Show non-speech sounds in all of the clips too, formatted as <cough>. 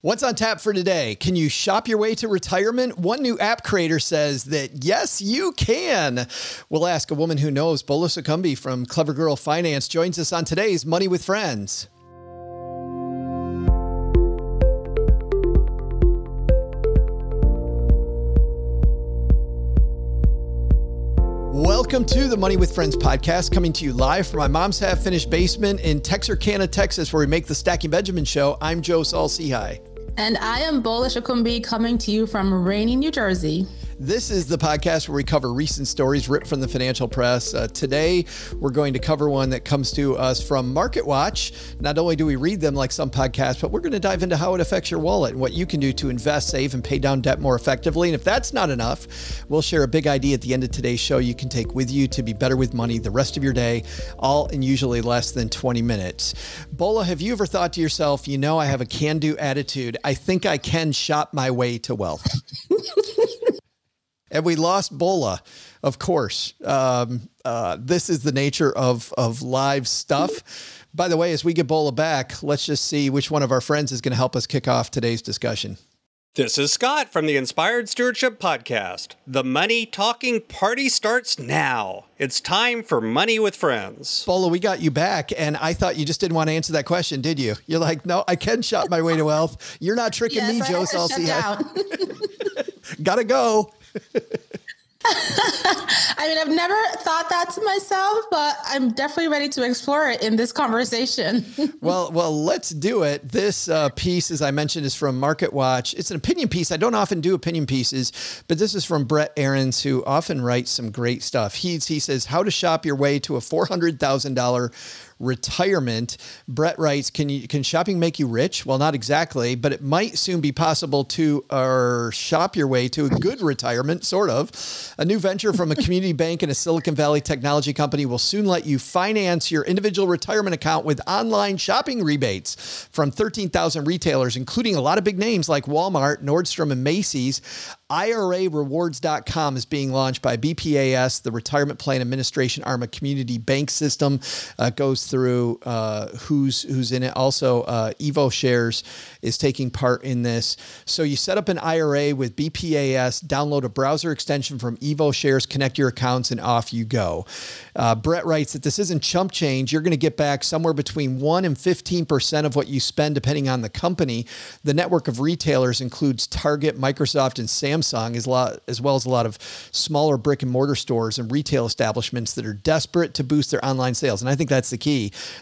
What's on tap for today? Can you shop your way to retirement? One new app creator says that yes, you can. We'll ask a woman who knows. Bola Sokunbi from Clever Girl Finance joins us on today's Money with Friends. Welcome to the Money with Friends podcast, coming to you live from my mom's half finished basement in Texarkana, Texas, where we make the Stacking Benjamin show. I'm Joe Saul-Sehy. And I am Bola Sokunbi coming to you from rainy New Jersey. This is the podcast where we cover recent stories ripped from the financial press. Uh, today, we're going to cover one that comes to us from Market Watch. Not only do we read them like some podcasts, but we're going to dive into how it affects your wallet and what you can do to invest, save, and pay down debt more effectively. And if that's not enough, we'll share a big idea at the end of today's show you can take with you to be better with money the rest of your day, all in usually less than 20 minutes. Bola, have you ever thought to yourself, you know, I have a can do attitude. I think I can shop my way to wealth? <laughs> and we lost Bola, of course. Um, uh, this is the nature of of live stuff. By the way, as we get Bola back, let's just see which one of our friends is going to help us kick off today's discussion. This is Scott from the Inspired Stewardship Podcast. The money talking party starts now. It's time for Money with Friends. Bola, we got you back, and I thought you just didn't want to answer that question, did you? You're like, no, I can shop my way to wealth. You're not tricking Yes, me, I Joe had to shut Salcia. <laughs> <laughs> Gotta go. I mean, I've never thought that to myself, but I'm definitely ready to explore it in this conversation. <laughs> well, well, let's do it. This uh, piece, as I mentioned, is from Market Watch. It's an opinion piece. I don't often do opinion pieces, but this is from Brett Arends, who often writes some great stuff. He's, he says, "How to shop your way to a four hundred thousand dollar retirement." Brett writes, "Can you can shopping make you rich? Well, not exactly, but it might soon be possible to uh, shop your way to a good retirement, sort of. A new venture from a community <laughs> bank and a Silicon Valley technology company will soon let you finance your individual retirement account with online shopping rebates from 13,000 retailers, including a lot of big names like Walmart, Nordstrom, and Macy's. IRArewards.com is being launched by BPAS, the Retirement Plan Administration arm of Community Bank System. Uh, goes through uh, who's who's in it. Also, uh, Evo Shares is taking part in this. So you set up an IRA with BPAS, download a browser extension from Evo Shares, connect your accounts, and off you go. Uh, Brett writes that this isn't chump change. You're going to get back somewhere between 1 and 15% of what you spend, depending on the company. The network of retailers includes Target, Microsoft, and Samsung, as, lot, as well as a lot of smaller brick and mortar stores and retail establishments that are desperate to boost their online sales. And I think that's the key.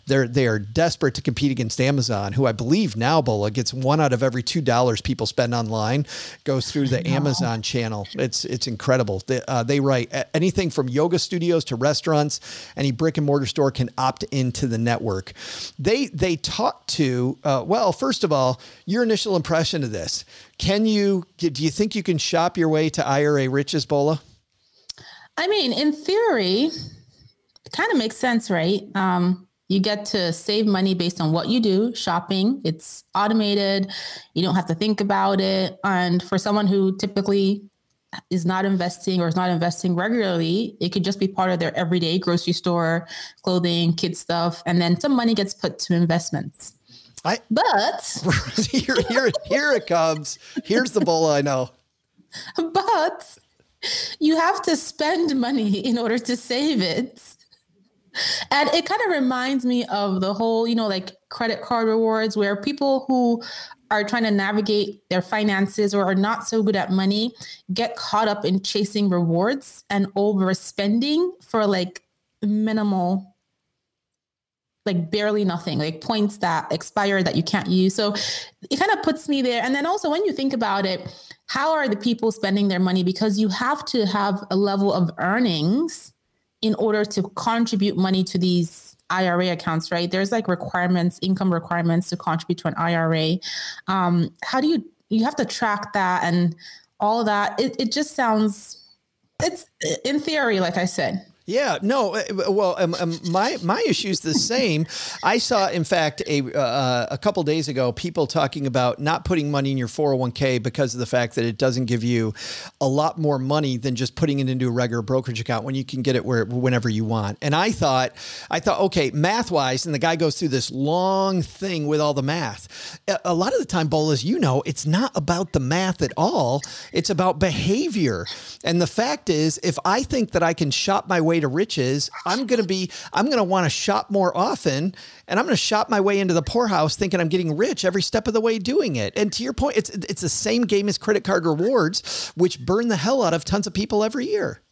They're, they are desperate to compete against Amazon, who I believe now, Bola, gets one out of every $2 people spend online goes through the Amazon channel. It's, it's incredible. They, uh, they write anything from yoga studios to restaurants any brick and mortar store can opt into the network. They they talk to uh, well, first of all, your initial impression of this. Can you do you think you can shop your way to IRA riches, Bola? I mean, in theory, it kind of makes sense, right? Um, you get to save money based on what you do shopping it's automated you don't have to think about it and for someone who typically is not investing or is not investing regularly, it could just be part of their everyday grocery store, clothing, kid stuff, and then some money gets put to investments. I, but <laughs> here, here, here it comes. Here's the bowl I know. But you have to spend money in order to save it. And it kind of reminds me of the whole, you know, like credit card rewards, where people who are trying to navigate their finances or are not so good at money get caught up in chasing rewards and overspending for like minimal like barely nothing like points that expire that you can't use. So it kind of puts me there. And then also when you think about it how are the people spending their money? Because you have to have a level of earnings in order to contribute money to these IRA accounts, right? There's like requirements, income requirements to contribute to an IRA. Um, how do you you have to track that and all that? It it just sounds it's in theory, like I said. Yeah, no. uh, Well, um, um, my my issue's the same. I saw, in fact, a uh, a couple days ago, people talking about not putting money in your 401k because of the fact that it doesn't give you a lot more money than just putting it into a regular brokerage account when you can get it where whenever you want. And I thought, I thought, okay, math wise, and the guy goes through this long thing with all the math. A- lot of the time, Bolas, you know, it's not about the math at all. It's about behavior. And the fact is, if I think that I can shop my way to riches, I'm going to be, I'm going to want to shop more often and I'm going to shop my way into the poorhouse thinking I'm getting rich every step of the way doing it. And to your point, it's, it's the same game as credit card rewards, which burn the hell out of tons of people every year.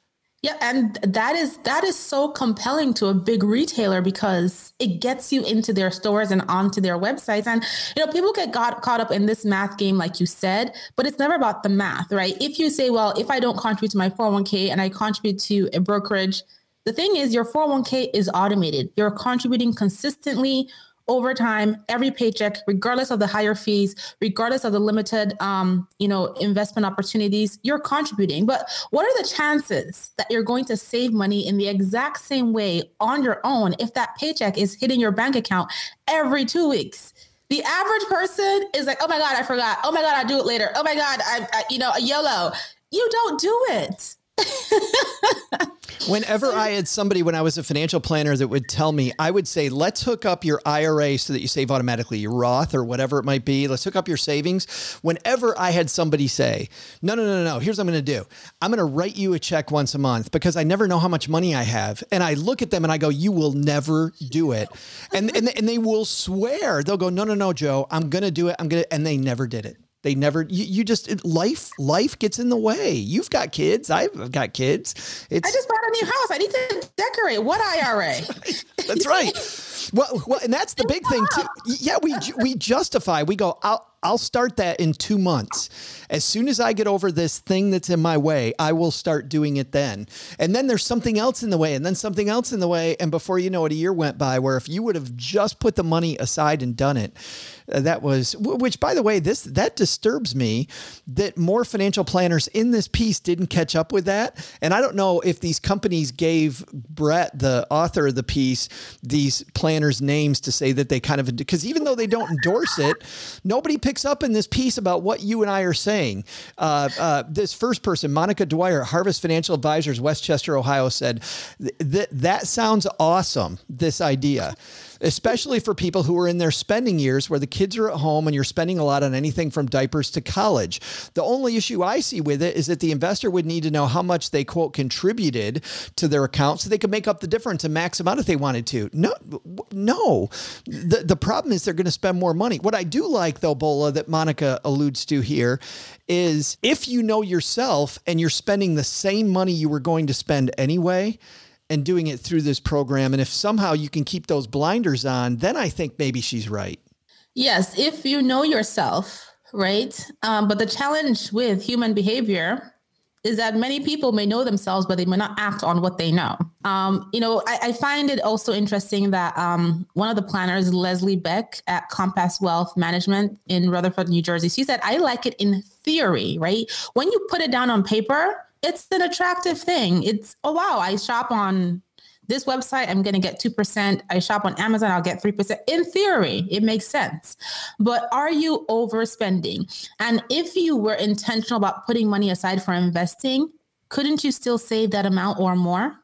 Yeah, and that is that is so compelling to a big retailer because it gets you into their stores and onto their websites. And you know, people get got caught up in this math game, like you said, but it's never about the math, right? If you say, well, if I don't contribute to my 401k and I contribute to a brokerage, the thing is your 401k is automated. You're contributing consistently over time, every paycheck, regardless of the higher fees, regardless of the limited, um, you know, investment opportunities, you're contributing. But what are the chances that you're going to save money in the exact same way on your own if that paycheck is hitting your bank account every two weeks? The average person is like, "Oh my god, I forgot. Oh my god, I'll do it later. Oh my god, I, I you know, a YOLO." You don't do it. <laughs> Whenever I had somebody when I was a financial planner that would tell me, I would say, let's hook up your IRA so that you save automatically, your Roth or whatever it might be. Let's hook up your savings. Whenever I had somebody say, no, no, no, no, no, here's what I'm going to do. I'm going to write you a check once a month because I never know how much money I have. And I look at them and I go, you will never do it. And, and, and they will swear, they'll go, no, no, no, Joe, I'm going to do it. I'm going to, and they never did it. They never. You, you just life. Life gets in the way. You've got kids. I've got kids. It's I just bought new house. I need to decorate. What IRA? that's right. <laughs> Well, well, and that's the big thing too. Yeah, we we justify. We go. I'll I'll start that in two months. As soon as I get over this thing that's in my way, I will start doing it then. And then there's something else in the way, and then something else in the way, and before you know it, a year went by where if you would have just put the money aside and done it, uh, that was which by the way this that disturbs me that more financial planners in this piece didn't catch up with that and i don't know if these companies gave brett the author of the piece these planners names to say that they kind of because even though they don't endorse it nobody picks up in this piece about what you and i are saying. Uh, uh, this first person monica dwyer harvest financial advisors westchester ohio said that that sounds awesome this idea especially for people who are in their spending years where the kids are at home and you're spending a lot on anything from diapers to college. The only issue I see with it is that the investor would need to know how much they quote contributed to their account so they could make up the difference and max out if they wanted to. No, no. The, the problem is they're going to spend more money. What I do like though, Bola, that Monica alludes to here is if you know yourself and you're spending the same money you were going to spend anyway, and doing it through this program. And if somehow you can keep those blinders on, then I think maybe she's right. Yes, if you know yourself, right? Um, but the challenge with human behavior is that many people may know themselves, but they may not act on what they know. Um, you know, I, I find it also interesting that um, one of the planners, Leslie Beck at Compass Wealth Management in Rutherford, New Jersey, she said, I like it in theory, right? When you put it down on paper, it's an attractive thing. It's, oh, wow, I shop on this website, I'm going to get 2%. I shop on Amazon, I'll get 3%. In theory, it makes sense. But are you overspending? And if you were intentional about putting money aside for investing, couldn't you still save that amount or more?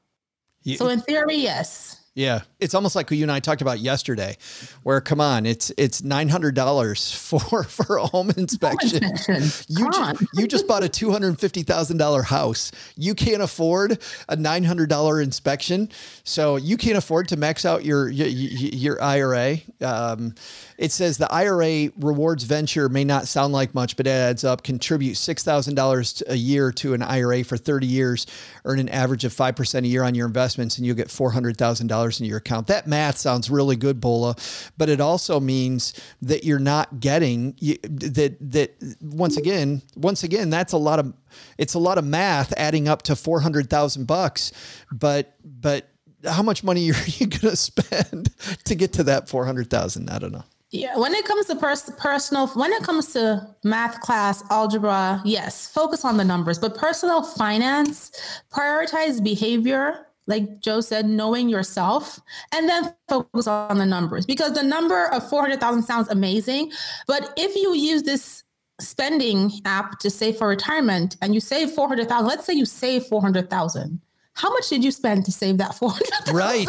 You- So, in theory, yes. Yeah, it's almost like what you and I talked about yesterday, where come on, it's it's nine hundred dollars for <laughs> for a home inspection. inspection. You Come just, you just bought a two hundred fifty thousand dollar house. You can't afford a nine hundred dollar inspection, so you can't afford to max out your your, your IRA. Um, it says the IRA rewards venture may not sound like much, but it adds up. Contribute six thousand dollars a year to an IRA for thirty years, earn an average of five percent a year on your investments, and you'll get four hundred thousand dollars in your account. That math sounds really good, Bola, but it also means that you're not getting you, that. That once again, once again, that's a lot of it's a lot of math adding up to four hundred thousand bucks, but but how much money <laughs> are you going to spend to get to that 400,000? I don't know. Yeah, when it comes to pers- personal, when it comes to math class, algebra, yes, focus on the numbers. But personal finance, prioritize behavior, like Joe said, knowing yourself and then focus on the numbers because the number of 400,000 sounds amazing. But if you use this spending app to save for retirement and you save 400,000, let's say you save 400,000. How much did you spend to save that 400,000? Right.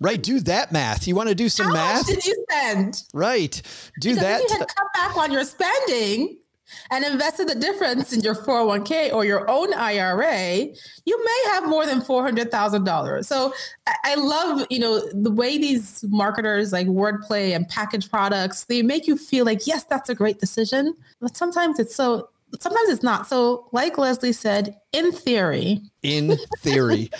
Right. Do that math. You want to do some How math? How much did you spend? Right. Do Because that. if you had cut back on your spending and invested the difference in your 401k or your own IRA, you may have more than $400,000. So I, I love, you know, the way these marketers like wordplay and package products, they make you feel like, yes, that's a great decision. But sometimes it's so, sometimes it's not. So like Leslie said, in theory, in theory.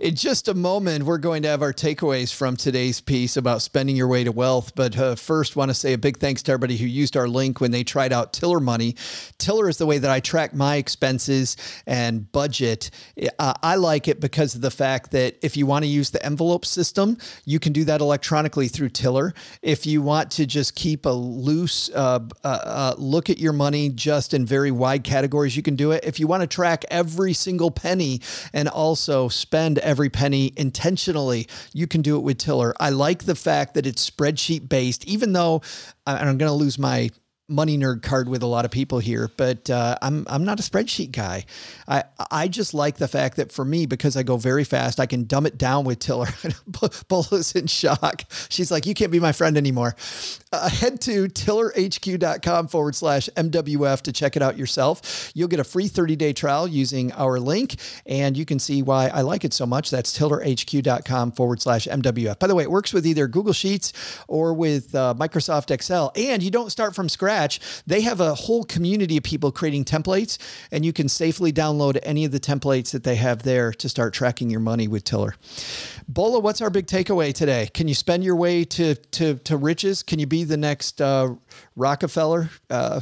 In just a moment, we're going to have our takeaways from today's piece about spending your way to wealth. But uh, first, want to say a big thanks to everybody who used our link when they tried out Tiller Money. Tiller is the way that I track my expenses and budget. Uh, I like it because of the fact that if you want to use the envelope system, you can do that electronically through Tiller. If you want to just keep a loose uh, uh, look at your money just in very wide categories, you can do it. If you want to track every single penny, and also spend every penny intentionally. You can do it with Tiller. I like the fact that it's spreadsheet based, even though I'm going to lose my money nerd card with a lot of people here, but uh, I'm I'm not a spreadsheet guy. I I just like the fact that for me, because I go very fast, I can dumb it down with Tiller. <laughs> Bola's in shock. She's like, "You can't be my friend anymore." Uh, head to tillerhq.com forward slash MWF to check it out yourself. You'll get a free 30 day trial using our link, and you can see why I like it so much. That's tillerhq.com forward slash MWF. By the way, it works with either Google Sheets or with uh, Microsoft Excel, and you don't start from scratch scratch. They have a whole community of people creating templates, and you can safely download any of the templates that they have there to start tracking your money with Tiller. Bola, what's our big takeaway today? Can you spend your way to to, to riches? Can you be the next uh, Rockefeller? Uh,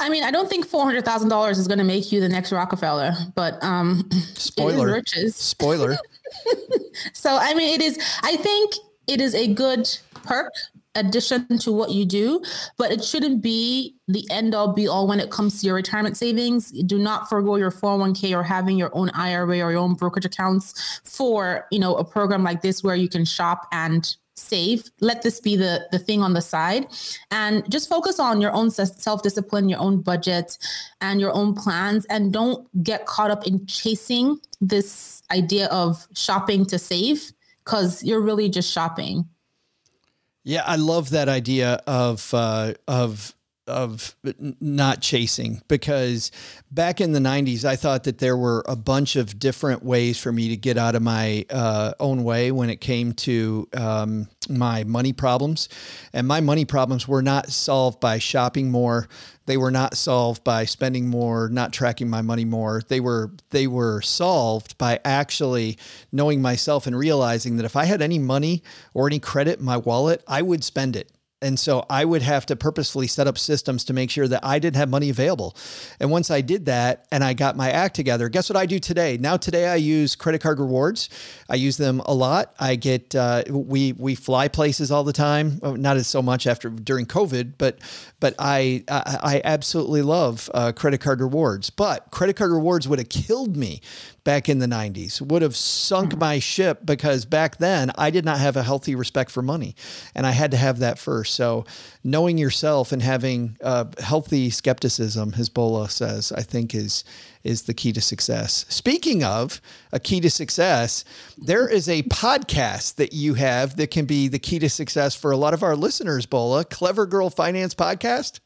I mean, I don't think four hundred thousand dollars is going to make you the next Rockefeller, but um, <laughs> spoiler, riches. Spoiler. <laughs> so, I mean, it is. I think it is a good perk addition to what you do, but it shouldn't be the end all be all when it comes to your retirement savings. Do not forego your 401k or having your own IRA or your own brokerage accounts for, you know, a program like this where you can shop and save. Let this be the the thing on the side. And just focus on your own self discipline your own budget and your own plans and don't get caught up in chasing this idea of shopping to save because you're really just shopping yeah, I love that idea of uh, of of not chasing because back in the 90s i thought that there were a bunch of different ways for me to get out of my uh, own way when it came to um, my money problems. And my money problems were not solved by shopping more. They were not solved by spending more not tracking my money more. They were they were solved by actually knowing myself and realizing that if i had any money or any credit in my wallet i would spend it and so I would have to purposefully set up systems to make sure that I didn't have money available. And once I did that and I got my act together, guess what I do today? Now today I use credit card rewards. I use them a lot. I get uh, we we fly places all the time. Not as so much after during COVID, but but I I, I absolutely love uh, credit card rewards. But credit card rewards would have killed me back in the 90s would have sunk mm-hmm. my ship because back then I did not have a healthy respect for money and I had to have that first. So knowing yourself and having uh, healthy skepticism, as Bola says, I think is is the key to success. Speaking of a key to success, there is a podcast that you have that can be the key to success for a lot of our listeners, Bola, Clever Girl Finance Podcast.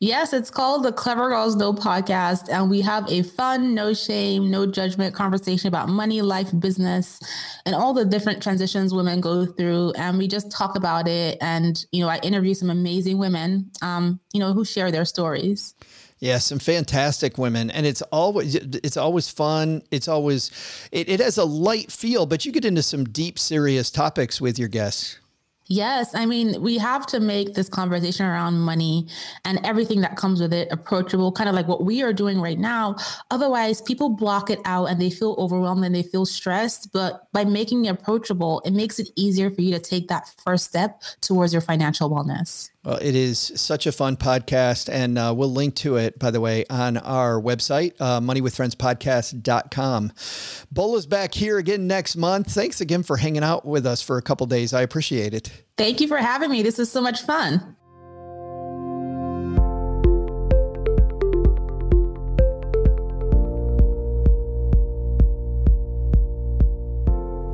Yes, it's called the Clever Girls Know podcast, and we have a fun, no shame, no judgment conversation about money, life, business, and all the different transitions women go through. And we just talk about it. And you know, I interview some amazing women, um, you know, who share their stories. Yeah, some fantastic women, and it's always it's always fun. It's always it, it has a light feel, but you get into some deep, serious topics with your guests. Yes. I mean, we have to make this conversation around money and everything that comes with it approachable, kind of like what we are doing right now. Otherwise, people block it out and they feel overwhelmed and they feel stressed. But by making it approachable, it makes it easier for you to take that first step towards your financial wellness. Well, it is such a fun podcast, and uh, we'll link to it, by the way, on our website, uh, moneywithfriendspodcast.com. Bola's back here again next month. Thanks again for hanging out with us for a couple days. I appreciate it. Thank you for having me. This is so much fun.